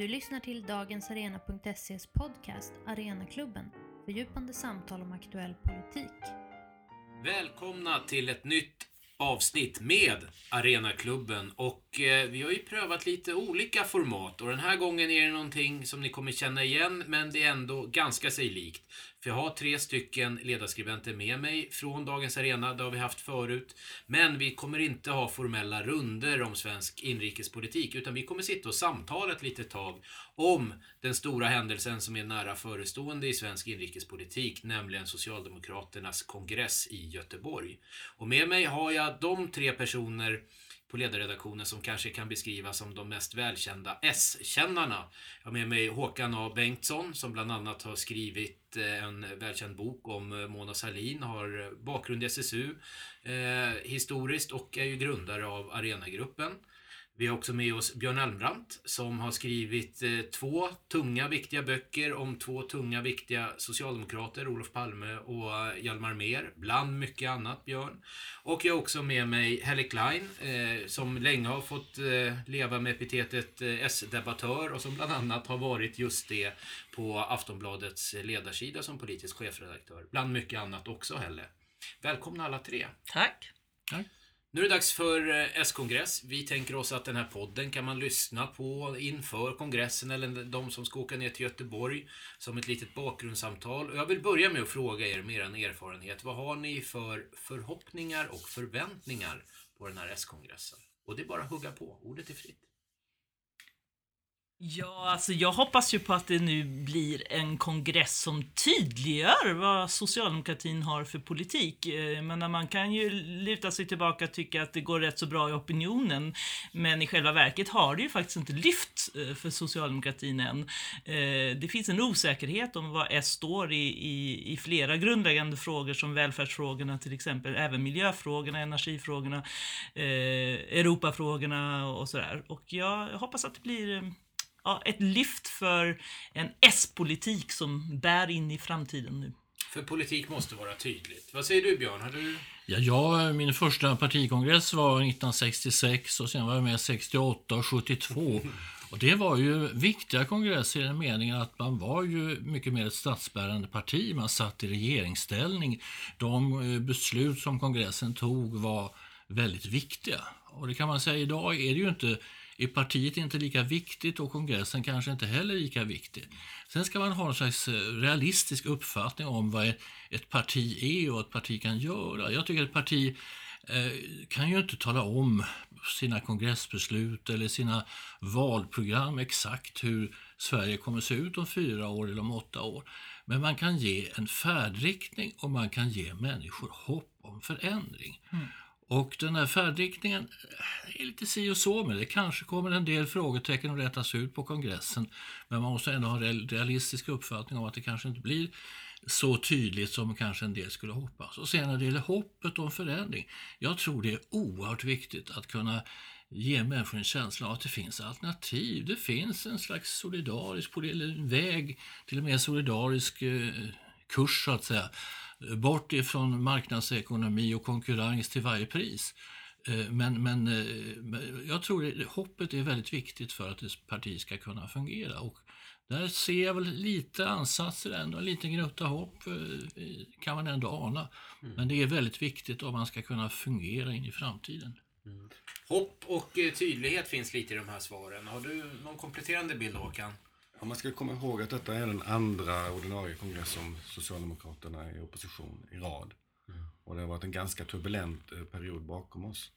Du lyssnar till Dagens Arena.ses podcast Arenaklubben, fördjupande samtal om aktuell politik. Välkomna till ett nytt avsnitt med Arenaklubben och eh, vi har ju prövat lite olika format och den här gången är det någonting som ni kommer känna igen men det är ändå ganska sig likt. För jag har tre stycken ledarskribenter med mig från Dagens Arena, det har vi haft förut. Men vi kommer inte ha formella runder om svensk inrikespolitik utan vi kommer sitta och samtala ett litet tag om den stora händelsen som är nära förestående i svensk inrikespolitik, nämligen Socialdemokraternas kongress i Göteborg. Och med mig har jag de tre personer på ledarredaktionen som kanske kan beskrivas som de mest välkända S-kännarna. Jag har med mig Håkan A Bengtsson som bland annat har skrivit eh, en välkänd bok om eh, Mona Sahlin, har bakgrund i SSU eh, historiskt och är ju grundare av Arenagruppen. Vi har också med oss Björn Elmbrant som har skrivit eh, två tunga viktiga böcker om två tunga viktiga socialdemokrater, Olof Palme och eh, Hjalmar Mer, bland mycket annat Björn. Och jag har också med mig Helle Klein eh, som länge har fått eh, leva med epitetet eh, S-debattör och som bland annat har varit just det på Aftonbladets ledarsida som politisk chefredaktör. Bland mycket annat också Helle. Välkomna alla tre. Tack. Tack. Nu är det dags för eh, S-kongress. Vi tänker oss att den här podden kan man lyssna på inför kongressen eller de som ska åka ner till Göteborg som ett litet bakgrundssamtal. Jag vill börja med att fråga er med er erfarenhet. Vad har ni för förhoppningar och förväntningar på den här S-kongressen? Och det är bara att hugga på. Ordet är fritt. Ja, alltså jag hoppas ju på att det nu blir en kongress som tydliggör vad socialdemokratin har för politik. Eh, men man kan ju luta sig tillbaka och tycka att det går rätt så bra i opinionen. Men i själva verket har det ju faktiskt inte lyft eh, för socialdemokratin än. Eh, det finns en osäkerhet om vad S står i, i, i flera grundläggande frågor som välfärdsfrågorna till exempel, även miljöfrågorna, energifrågorna, Europafrågorna och sådär. Och jag hoppas att det blir ja, ett lyft för en S-politik som bär in i framtiden nu. För politik måste vara tydligt. Vad säger du Björn? Har du... Ja, jag, min första partikongress var 1966 och sen var jag med 68 och 72. Och det var ju viktiga kongresser i den meningen att man var ju mycket mer ett statsbärande parti. Man satt i regeringsställning. De eh, beslut som kongressen tog var väldigt viktiga. Och det kan man säga, idag är det ju inte är partiet inte lika viktigt och kongressen kanske inte heller lika viktig. Sen ska man ha en slags eh, realistisk uppfattning om vad ett parti är och vad ett parti kan göra. Jag tycker att ett parti eh, kan ju inte tala om sina kongressbeslut eller sina valprogram exakt hur Sverige kommer se ut om fyra år eller om åtta år. Men man kan ge en färdriktning och man kan ge människor hopp om förändring. Mm. Och den här färdriktningen eh, är lite si och så med det. Kanske kommer en del frågetecken att rätas ut på kongressen. Men man måste ändå ha en realistisk uppfattning om att det kanske inte blir så tydligt som kanske en del skulle hoppas. Och sen när det gäller hoppet om förändring. Jag tror det är oerhört viktigt att kunna ge människor en känsla av att det finns alternativ. Det finns en slags solidarisk väg till en med solidarisk eh, kurs så att säga bort ifrån marknadsekonomi och konkurrens till varje pris. Eh, men, men eh, jag tror att hoppet är väldigt viktigt för att ett parti ska kunna fungera. Och där ser jag väl lite ansatser ändå, en liten gnutta hopp eh, kan man ändå ana. Mm. Men det är väldigt viktigt om man ska kunna fungera in i framtiden. Mm. Hopp och tydlighet finns lite i de här svaren. Har du någon kompletterande bild Håkan? Ja, man ska komma ihåg att detta är den andra ordinarie kongress som Socialdemokraterna är i opposition i rad. Mm. Och det har varit en ganska turbulent eh, period bakom oss.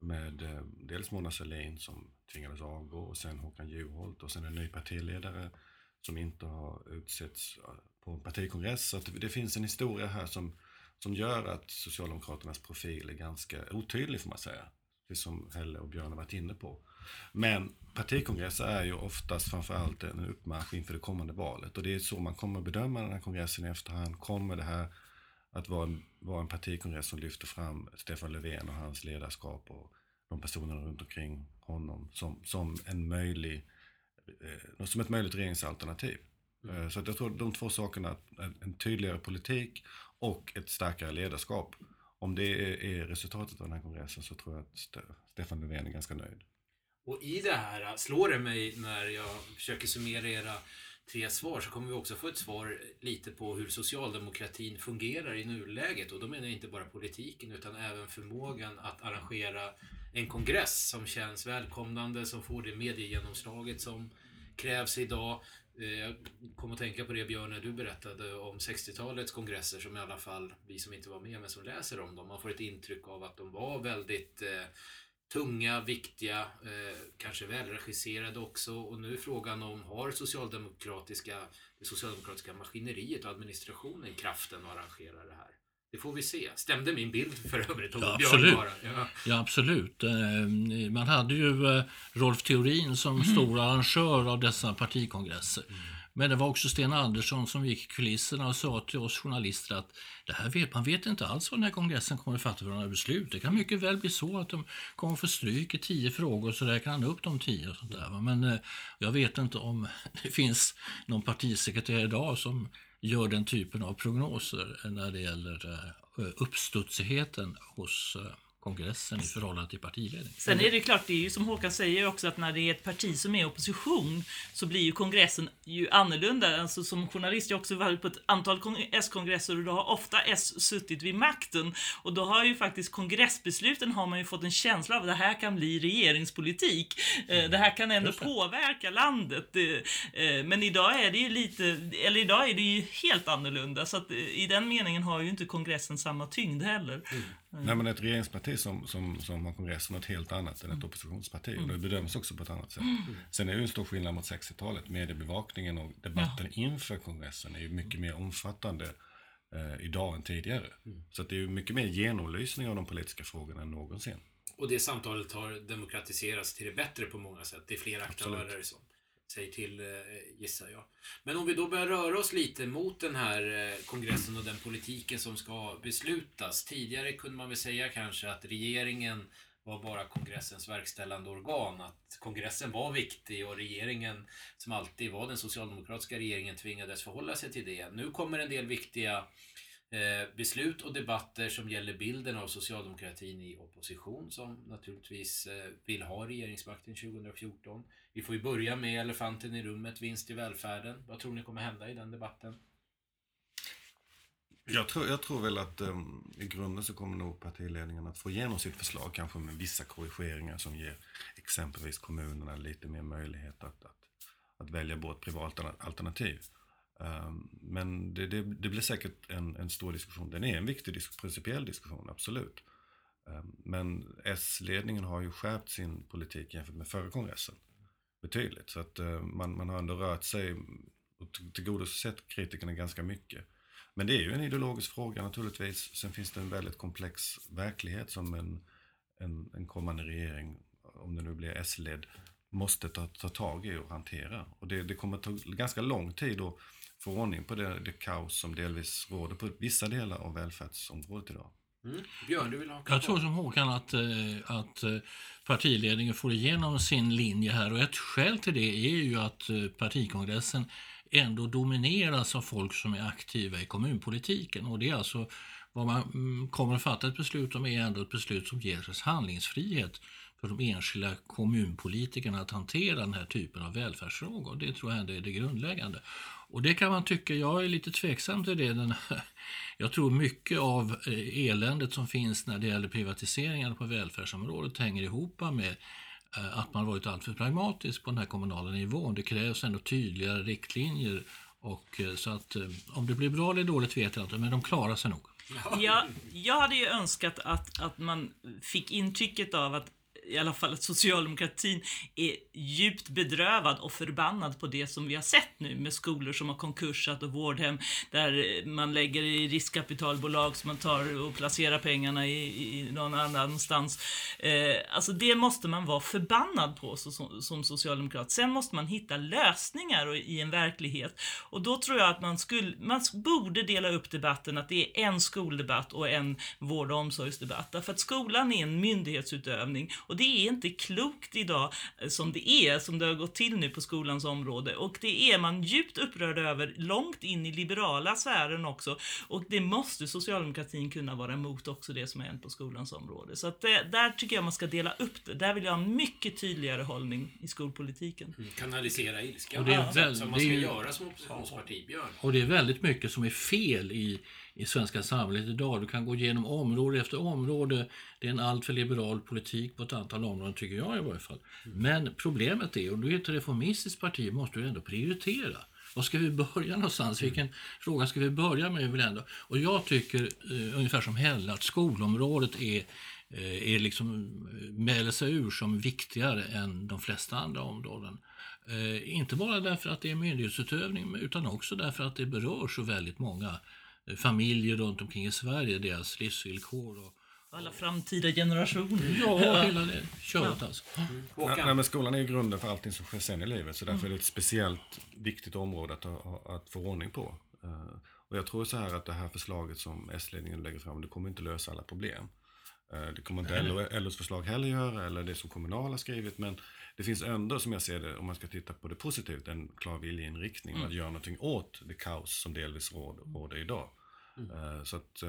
Med eh, dels Mona Sahlin som tvingades avgå och sen Håkan Juholt och sen en ny partiledare som inte har utsetts eh, på en partikongress. Så det, det finns en historia här som, som gör att Socialdemokraternas profil är ganska otydlig får man säga. Precis som Helle och Björn har varit inne på. Men partikongresser är ju oftast framförallt en uppmarsch inför det kommande valet. Och det är så man kommer bedöma den här kongressen i efterhand. Kommer det här att vara en, vara en partikongress som lyfter fram Stefan Löfven och hans ledarskap och de personerna runt omkring honom som, som, en möjlig, eh, som ett möjligt regeringsalternativ. Mm. Så att jag tror de två sakerna, en tydligare politik och ett starkare ledarskap. Om det är resultatet av den här kongressen så tror jag att Stefan Löfven är ganska nöjd. Och i det här äh, slår det mig när jag försöker summera era tre svar så kommer vi också få ett svar lite på hur socialdemokratin fungerar i nuläget. Och då menar jag inte bara politiken utan även förmågan att arrangera en kongress som känns välkomnande, som får det mediegenomslaget som krävs idag. Eh, jag kom att tänka på det Björn när du berättade om 60-talets kongresser som i alla fall vi som inte var med men som läser om dem, man får ett intryck av att de var väldigt eh, tunga, viktiga, eh, kanske välregisserade också. Och nu är frågan om har socialdemokratiska, det socialdemokratiska maskineriet och administrationen kraften att arrangera det här? Det får vi se. Stämde min bild för övrigt? Ja, absolut. Ja. ja. absolut. Eh, man hade ju eh, Rolf Theorin som mm. stor arrangör av dessa partikongresser. Mm. Men det var också Sten Andersson som gick i kulisserna och sa till oss journalister att det här vet, man vet inte alls vad den här kongressen kommer att fatta för några beslut. Det kan mycket väl bli så att de kommer få stryk i tio frågor så räknar han upp de tio. Och sånt där. Men eh, jag vet inte om det finns någon partisekreterare idag som gör den typen av prognoser när det gäller eh, uppstudsigheten hos eh, kongressen i förhållande till partiledningen. Sen är det klart, det är ju som Håkan säger också att när det är ett parti som är i opposition så blir ju kongressen ju annorlunda. Alltså som journalist har jag också varit på ett antal S-kongresser och då har ofta S suttit vid makten och då har ju faktiskt kongressbesluten har man ju fått en känsla av att det här kan bli regeringspolitik. Eh, det här kan ändå påverka landet. Eh, men idag är det ju lite, eller idag är det ju helt annorlunda så att eh, i den meningen har ju inte kongressen samma tyngd heller. Mm. Mm. Nej, men ett regeringsparti som, som, som har kongressen något helt annat än ett oppositionsparti. Mm. Och det bedöms också på ett annat sätt. Mm. Sen är det en stor skillnad mot 60-talet. Mediebevakningen och debatten ja. inför kongressen är ju mycket mer omfattande eh, idag än tidigare. Mm. Så det är ju mycket mer genomlysning av de politiska frågorna än någonsin. Och det samtalet har demokratiserats till det bättre på många sätt. Det är fler aktörer som sig till, eh, gissar jag. Men om vi då börjar röra oss lite mot den här eh, kongressen och den politiken som ska beslutas. Tidigare kunde man väl säga kanske att regeringen var bara kongressens verkställande organ. Att kongressen var viktig och regeringen, som alltid var den socialdemokratiska regeringen, tvingades förhålla sig till det. Nu kommer en del viktiga Eh, beslut och debatter som gäller bilden av socialdemokratin i opposition som naturligtvis eh, vill ha regeringsmakten 2014. Vi får ju börja med elefanten i rummet, vinst i välfärden. Vad tror ni kommer hända i den debatten? Jag tror, jag tror väl att um, i grunden så kommer nog partiledningen att få igenom sitt förslag, kanske med vissa korrigeringar som ger exempelvis kommunerna lite mer möjlighet att, att, att välja bort privata alternativ. Ehm, men det, det, det, blir säkert en, en stor diskussion. Den är en viktig disk, principiell diskussion, absolut. Ehm, men S-ledningen har ju skärpt sin politik jämfört med förra kongressen betydligt. Så att eh, man, man har ändå rört sig och tillgodosett kritikerna ganska mycket. Men det är ju en ideologisk fråga naturligtvis. Sen finns det en väldigt komplex verklighet som en, en, en kommande regering, om det nu blir S-ledd, måste ta, ta tag i och hantera. Och det, det kommer ta ganska lång tid att få ordning på det, det kaos som delvis råder på vissa delar av välfärdsområdet idag. Mm. Björn, du vill ha Jag tror som Håkan att, eh, att eh, partiledningen får igenom sin linje här och ett skäl till det är ju att eh, partikongressen ändå domineras av folk som är aktiva i kommunpolitiken och det är alltså vad man mm, kommer att fatta ett beslut om är ändå ett beslut som ger oss handlingsfrihet för de enskilda kommunpolitikerna att hantera den här typen av välfärdsfrågor. Det tror jag ändå är det grundläggande. Och det kan man tycka, jag är lite tveksam till det. Den, jag tror mycket av eh, eländet som finns när det gäller privatiseringar på välfärdsområdet hänger ihop med eh, att man varit alltför pragmatisk på den här kommunala nivån. Det krävs ändå tydligare riktlinjer och eh, så att om det blir bra eller dåligt vet jag inte, men de klarar sig nog. Ja, jag hade ju önskat att, att man fick intrycket av att i alla fall att socialdemokratin är djupt bedrövad och förbannad på det som vi har sett nu med skolor som har konkursat och vårdhem där man lägger i riskkapitalbolag som man tar och placerar pengarna i, i någon annanstans. Eh, alltså det måste man vara förbannad på så, som, som socialdemokrat. Sen måste man hitta lösningar i en verklighet och då tror jag att man skulle, man borde dela upp debatten att det är en skoldebatt och en vård och omsorgsdebatt. Därför att skolan är en myndighetsutövning och det är inte klokt idag eh, som det är, som det har gått till nu på skolans område. Och det är man djupt upprörd över, långt in i liberala sfären också. Och det måste socialdemokratin kunna vara emot också, det som har hänt på skolans område. Så att det, där tycker jag man ska dela upp det. Där vill jag ha en mycket tydligare hållning i skolpolitiken. Kanalisera ilskan Och det är väl- som man det är ska ju- göra som oppositionsparti, Björn. Och det är väldigt mycket som är fel i, i svenska samhället idag. Du kan gå igenom område efter område. Det är en alltför liberal politik på ett antal områden, tycker jag i varje fall. Men problemet är, och du är ett reformistiskt parti, måste du ändå prioritera. Var ska vi börja någonstans? Vilken fråga ska vi börja med? Vill ändå? Och jag tycker, eh, ungefär som Helle, att skolområdet är eh, är liksom, eh, mäler sig ur som viktigare än de flesta andra områden. Eh, inte bara därför att det är myndighetsutövning utan också därför att det berör så väldigt många eh, familjer runt omkring i Sverige, deras livsvillkor. Och, Alla framtida generationer. ja, hela det köret alltså. Nej, Håkan, nej, men skolan är ju grunden för allting som sker sen i livet. Så därför är det ett speciellt viktigt område att, ha, att få ordning på. Eh, och jag tror så här att det här förslaget som S-ledningen lägger fram, det kommer inte lösa alla problem. Eh, det kommer inte LO, LOs förslag heller göra, eller det som Kommunal har skrivit. Men det finns ändå, som jag ser det, om man ska titta på det positivt, en klar viljeinriktning om att göra någonting åt det kaos som delvis råder, råder idag. Eh, så att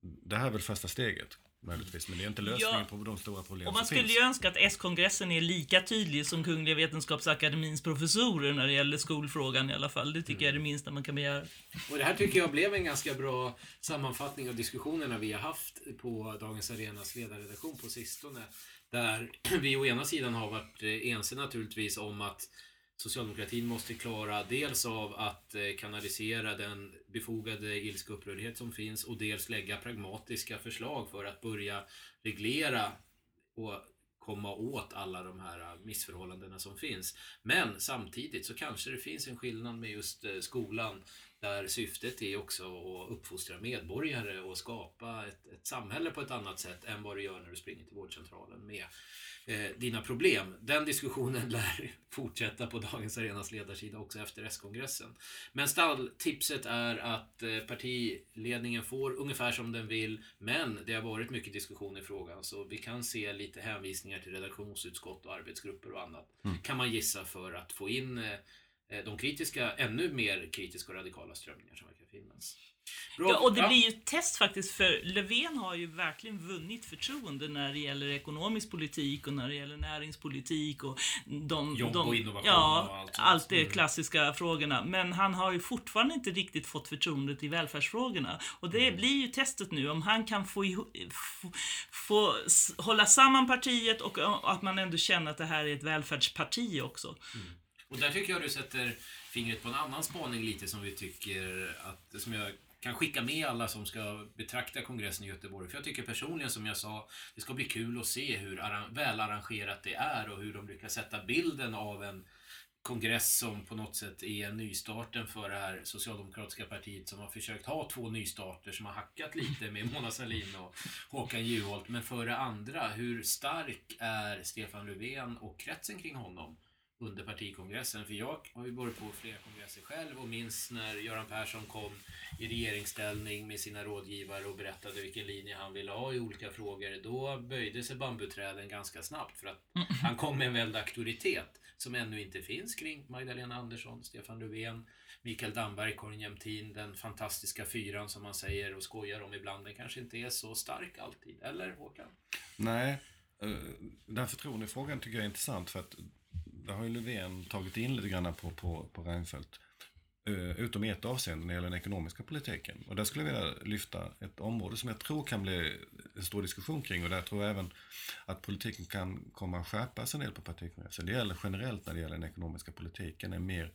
det här är väl första steget. Möjligtvis, men det är inte lösningen Ja. på de stora problem Och man skulle finns. ju önska att S-kongressen är lika tydlig som Kungliga Vetenskapsakademins professorer när det gäller skolfrågan i alla fall. Det tycker jag är det minsta man kan begära. och det här tycker jag blev en ganska bra sammanfattning av diskussionerna vi har haft på Dagens Arenas ledarredaktion på sistone. Där vi å ena sidan har varit ense naturligtvis om att socialdemokratin måste klara dels av att eh, kanalisera den befogade ilska och upprördhet som finns och dels lägga pragmatiska förslag för att börja reglera och komma åt alla de här eh, missförhållandena som finns. Men samtidigt så kanske det finns en skillnad med just eh, skolan där syftet är också att uppfostra medborgare och skapa ett, ett samhälle på ett annat sätt än vad du gör när du springer till vårdcentralen med eh, dina problem. Den diskussionen lär fortsätta på Dagens Arenas ledarsida också efter S-kongressen. Men stalltipset är att eh, partiledningen får ungefär som den vill, men det har varit mycket diskussion i frågan så vi kan se lite hänvisningar till redaktionsutskott och arbetsgrupper och annat. Kan man gissa för att få in eh, de kritiska, ännu mer kritiska och radikala strömningar som verkar finnas. Bra. Ja, och det blir ju ett test faktiskt, för Löfven har ju verkligen vunnit förtroende när det gäller ekonomisk politik och när det gäller näringspolitik och de... Jobb de och innovation Ja, och allt allt, det Mm. klassiska frågorna. Men han har ju fortfarande inte riktigt fått förtroendet i välfärdsfrågorna. Och det Mm. blir ju testet nu, om han kan få, få, få hålla samman partiet och att man ändå känner att det här är ett välfärdsparti också. Och där tycker jag du sätter fingret på en annan spaning lite som vi tycker att, som jag kan skicka med alla som ska betrakta kongressen i Göteborg. För jag tycker personligen, som jag sa, det ska bli kul att se hur välarrangerat det är och hur de lyckas sätta bilden av en kongress som på något sätt är nystarten för det här socialdemokratiska partiet som har försökt ha två nystarter som har hackat lite med Mona Sahlin och Håkan Juholt. Men för det andra, hur stark är Stefan Löfven och kretsen kring honom? Under partikongressen. För jag har ju varit på flera kongresser själv och minns när Göran Persson kom i regeringsställning med sina rådgivare och berättade vilken linje han ville ha i olika frågor. Då böjde sig bambuträden ganska snabbt för att han kom med en väldig auktoritet som ännu inte finns kring Magdalena Andersson, Stefan Löfven, Mikael Damberg, Karin Jämtin, den fantastiska fyran som man säger och skojar om ibland. Den kanske inte är så stark alltid. Eller Håkan? Nej, eh, den här förtroendefrågan tycker jag är intressant för att där har ju Löfven tagit in lite grann på, på, på Reinfeldt. Eh, Utom i ett avseende när det gäller den ekonomiska politiken. Och där skulle jag vilja lyfta ett område som jag tror kan bli en stor diskussion kring och där tror jag även att politiken kan komma att skärpas en del på partikongressen. Det gäller generellt när det gäller den ekonomiska politiken, en mer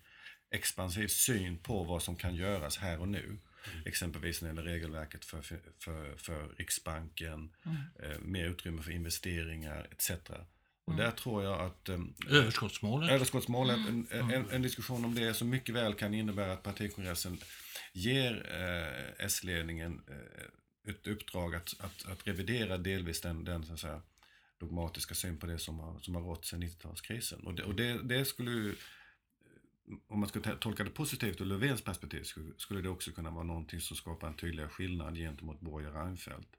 expansiv syn på vad som kan göras här och nu. Exempelvis när det gäller regelverket för, för, för, Riksbanken, eh, mer utrymme för investeringar etc. Och där tror jag att eh, Överskottsmålet. överskottsmålet, en, en, en diskussion om det som mycket väl kan innebära att partikongressen ger eh, S-ledningen eh, ett uppdrag att, att, att revidera delvis den, den så att säga, dogmatiska syn på det som har, som har rått sedan 90-talskrisen. Och, det, och det, det skulle ju, om man skulle tolka det positivt ur Löfvens perspektiv, skulle, skulle det också kunna vara någonting som skapar en tydligare skillnad gentemot Borg och Reinfeldt.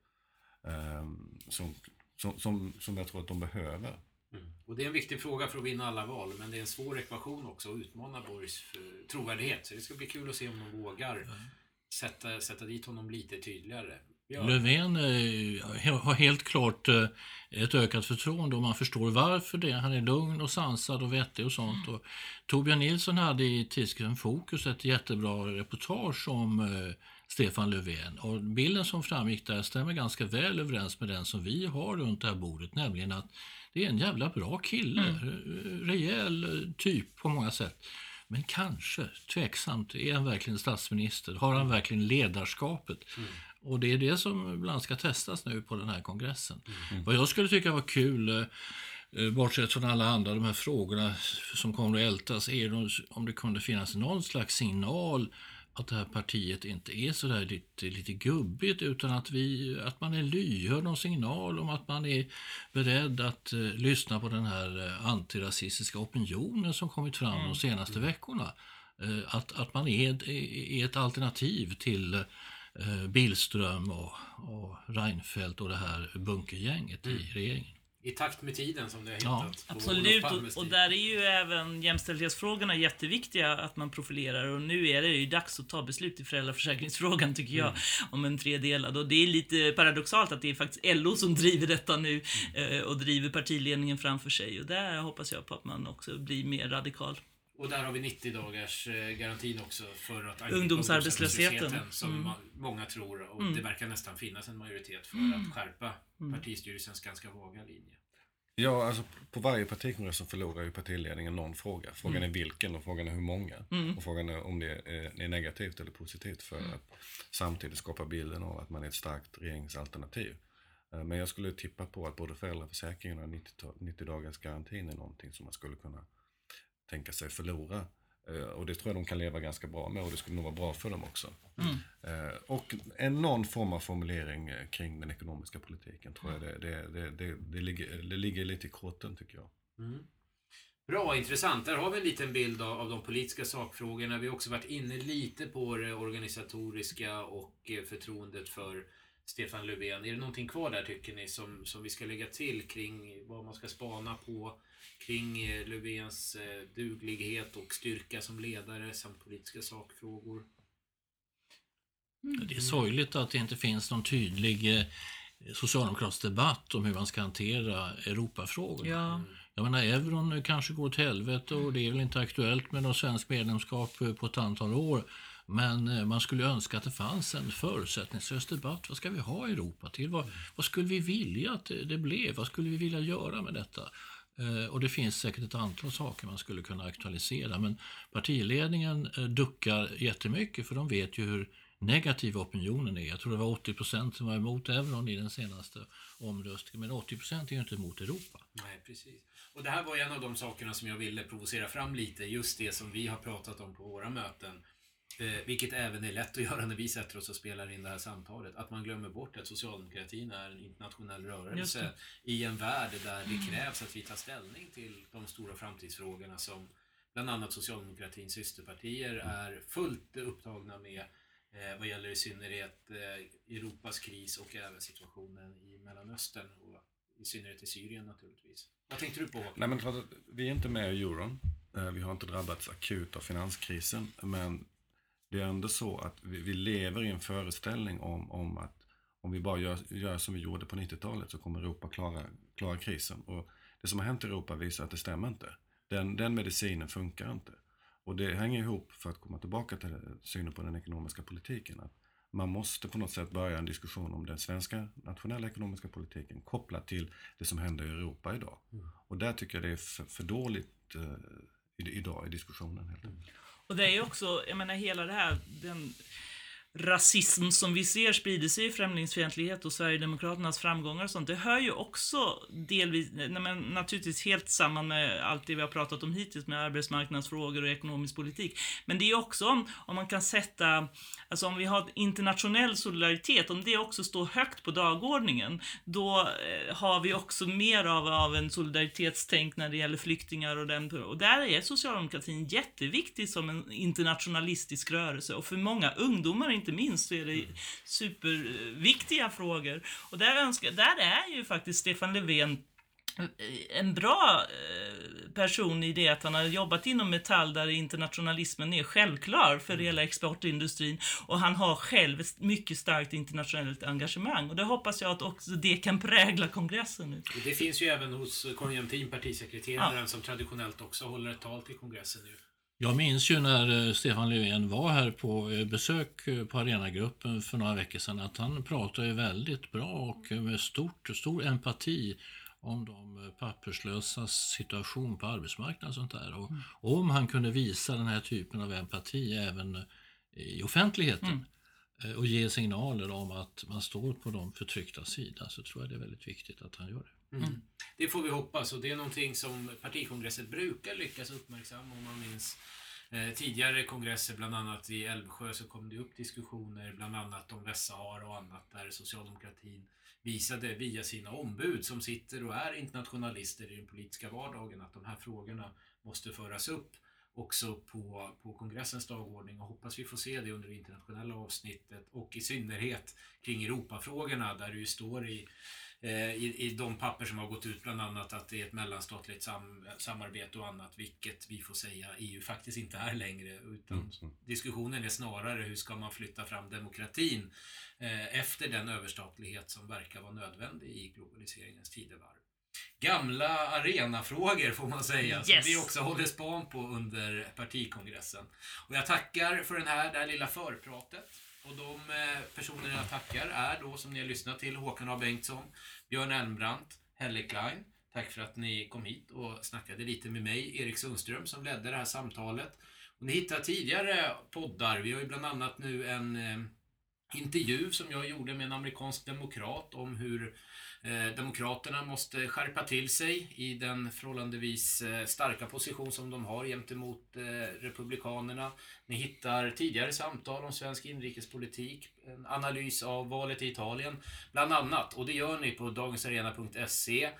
Som som, som, som jag tror att de behöver. Mm. Och det är en viktig fråga för att vinna alla val, men det är en svår ekvation också att utmana Borgs trovärdighet. Så det ska bli kul att se om de vågar sätta, sätta dit honom lite tydligare. Ja. Löfven eh, har helt klart eh, ett ökat förtroende och man förstår varför det. Han är lugn och sansad och vettig och sånt. Och Torbjörn Nilsson hade i tidskriften Fokus ett jättebra reportage om eh, Stefan Löfven. Och bilden som framgick där stämmer ganska väl överens med den som vi har runt det här bordet, nämligen att det är en jävla bra kille. Mm. Rejäl typ på många sätt. Men kanske, tveksamt, är han verkligen statsminister? Har han verkligen ledarskapet? Mm. Och det är det som ibland ska testas nu på den här kongressen. Mm. Vad jag skulle tycka var kul, eh, bortsett från alla andra de här frågorna som kommer att ältas, är om det kunde finnas någon slags signal att det här partiet inte är så där lite, lite gubbigt utan att, vi, att man är lyhörd och signal om att man är beredd att uh, lyssna på den här uh, antirasistiska opinionen som kommit fram mm. de senaste veckorna. Uh, att, att man är, är ett alternativ till uh, Billström och, och Reinfeldt och det här bunkergänget mm. i regeringen i takt med tiden som det har hittat. Ja, absolut, och, och, där är ju även jämställdhetsfrågorna jätteviktiga att man profilerar och nu är det ju dags att ta beslut i föräldraförsäkringsfrågan tycker jag, mm. om en tredelad. Och det är lite paradoxalt att det är faktiskt LO som driver detta nu mm. Eh, och driver partiledningen framför sig och där hoppas jag på att man också blir mer radikal. Och där har vi 90 dagars eh, garantin också för att ungdomsarbetslösheten som mm. många tror och mm. det verkar nästan finnas en majoritet för mm. att skärpa mm. partistyrelsens ganska vaga linje. Ja, alltså på varje partikongress så förlorar ju partiledningen någon fråga. Frågan mm. är vilken och frågan är hur många. Mm. Och frågan är om det är, är negativt eller positivt för att samtidigt skapa bilden av att man är ett starkt regeringsalternativ. Eh, men jag skulle tippa på att både föräldraförsäkringen och 90, 90 dagars garantin är någonting som man skulle kunna tänka sig förlora. Eh, och det tror jag de kan leva ganska bra med och det skulle nog vara bra för dem också. Mm. Eh, och en någon form av formulering eh, kring den ekonomiska politiken tror jag det, det, det, det, det ligger, det ligger lite i korten tycker jag. Mm. Bra, intressant. Där har vi en liten bild av, av de politiska sakfrågorna. Vi har också varit inne lite på det organisatoriska och förtroendet för Stefan Löfven. Är det någonting kvar där tycker ni som, som vi ska lägga till kring vad man ska spana på kring eh, Löfvens eh, duglighet och styrka som ledare samt politiska sakfrågor? Mm. Det är sorgligt att det inte finns någon tydlig eh, socialdemokratisk debatt om hur man ska hantera Europafrågor. Ja. Jag menar, euron kanske går till helvete och det är väl inte aktuellt med något svenskt medlemskap på ett antal år. Men eh, man skulle önska att det fanns en förutsättningslös debatt. Vad ska vi ha Europa till? Vad, vad skulle vi vilja att det blev? Vad skulle vi vilja göra med detta? Eh, och det finns säkert ett antal saker man skulle kunna aktualisera. Men partiledningen eh, duckar jättemycket för de vet ju hur negativ opinionen är. Jag tror det var 80 procent som var emot euron i den senaste omröstningen. Men 80 procent är ju inte emot Europa. Nej, precis. Och det här var en av de sakerna som jag ville provocera fram lite. Just det som vi har pratat om på våra möten. Eh, vilket även är lätt att göra när vi sätter oss och spelar in det här samtalet. Att man glömmer bort att socialdemokratin är en internationell rörelse i en värld där det mm. krävs att vi tar ställning till de stora framtidsfrågorna som bland annat socialdemokratins systerpartier är fullt upptagna med eh, vad gäller i synnerhet eh, Europas kris och även situationen i Mellanöstern och i synnerhet i Syrien naturligtvis. Vad tänkte du på? Nej, men, vi är inte med i euron. Eh, vi har inte drabbats akut av finanskrisen, men det är ändå så att vi, vi lever i en föreställning om, om att om vi bara gör, gör som vi gjorde på 90-talet så kommer Europa klara, klara krisen. Och det som har hänt i Europa visar att det stämmer inte. Den, den medicinen funkar inte. Och det hänger ihop, för att komma tillbaka till synen på den ekonomiska politiken, att man måste på något sätt börja en diskussion om den svenska nationella ekonomiska politiken kopplat till det som händer i Europa idag. Mm. Och där tycker jag det är för, för dåligt eh, idag i diskussionen. Helt enkelt. Och det är ju också, jag menar hela det här, den rasism som vi ser sprider sig i främlingsfientlighet och Sverigedemokraternas framgångar och sånt, det hör ju också delvis, men naturligtvis helt samman med allt det vi har pratat om hittills med arbetsmarknadsfrågor och ekonomisk politik. Men det är också om, om man kan sätta, alltså om vi har internationell solidaritet, om det också står högt på dagordningen, då eh, har vi också mer av, av en solidaritetstänk när det gäller flyktingar och den, och där är socialdemokratin jätteviktig som en internationalistisk rörelse och för många ungdomar inte minst så är det superviktiga frågor. Och där, önskar, där är ju faktiskt Stefan Löfven en bra eh, person i det att han har jobbat inom Metall där internationalismen är självklar för hela exportindustrin och han har själv ett mycket starkt internationellt engagemang och det hoppas jag att också det kan prägla kongressen nu. Det finns ju även hos Konjunktin, partisekreteraren, ja. som traditionellt också håller ett tal till kongressen nu. Jag minns ju när eh, Stefan Löfven var här på eh, besök på Arenagruppen för några veckor sedan att han pratade väldigt bra och med stort, stor empati om de papperslösas situation på arbetsmarknaden och sånt där. Och mm. Om han kunde visa den här typen av empati även i offentligheten mm. Eh, och ge signaler om att man står på de förtryckta sida så tror jag det är väldigt viktigt att han gör det. Mm. Det får vi hoppas. Och det är någonting som partikongressen brukar lyckas uppmärksamma om man minns eh, tidigare kongresser, bland annat i Älvsjö, så kom det upp diskussioner bland annat om Västsahara och annat där socialdemokratin visade via sina ombud som sitter och är internationalister i den politiska vardagen att de här frågorna måste föras upp också på, på kongressens dagordning. Och hoppas vi får se det under det internationella avsnittet och i synnerhet kring Europafrågorna där det ju står i i, i de papper som har gått ut bland annat att det är ett mellanstatligt sam, samarbete och annat, vilket vi får säga EU faktiskt inte är längre. Utan mm, mm. diskussionen är snarare hur ska man flytta fram demokratin eh, efter den överstatlighet som verkar vara nödvändig i globaliseringens tidevarv. Gamla arenafrågor får man säga, yes. som vi också håller span på under partikongressen. Och jag tackar för den här, det här lilla förpratet. Och de eh, personer jag tackar är då, som ni har lyssnat till, Håkan A Bengtsson, Björn Elmbrandt, Helle Klein. Tack för att ni kom hit och snackade lite med mig, Erik Sundström, som ledde det här samtalet. Och ni hittar tidigare poddar. Vi har ju bland annat nu en eh, intervju som jag gjorde med en amerikansk demokrat om hur Eh, demokraterna måste skärpa till sig i den förhållandevis eh, starka position som de har gentemot eh, Republikanerna. Ni hittar tidigare samtal om svensk inrikespolitik, en analys av valet i Italien, bland annat. Och det gör ni på dagensarena.se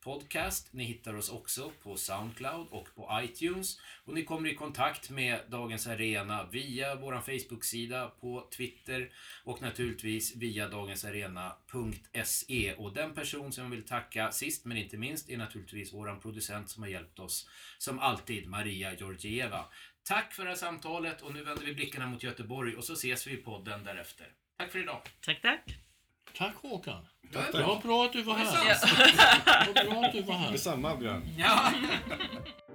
podcast. Ni hittar oss också på Soundcloud och på iTunes. Och ni kommer i kontakt med Dagens Arena via vår Facebook-sida, på Twitter och naturligtvis via dagensarena.se. Och den person som jag vill tacka sist men inte minst är naturligtvis vår producent som har hjälpt oss, som alltid, Maria Georgieva. Tack för det här samtalet och nu vänder vi blickarna mot Göteborg och så ses vi i podden därefter. Tack för idag. Tack, tack. Tack Håkan. Tack, Det var bra att du var här. Det var bra att du var här. Detsamma Björn. Ja.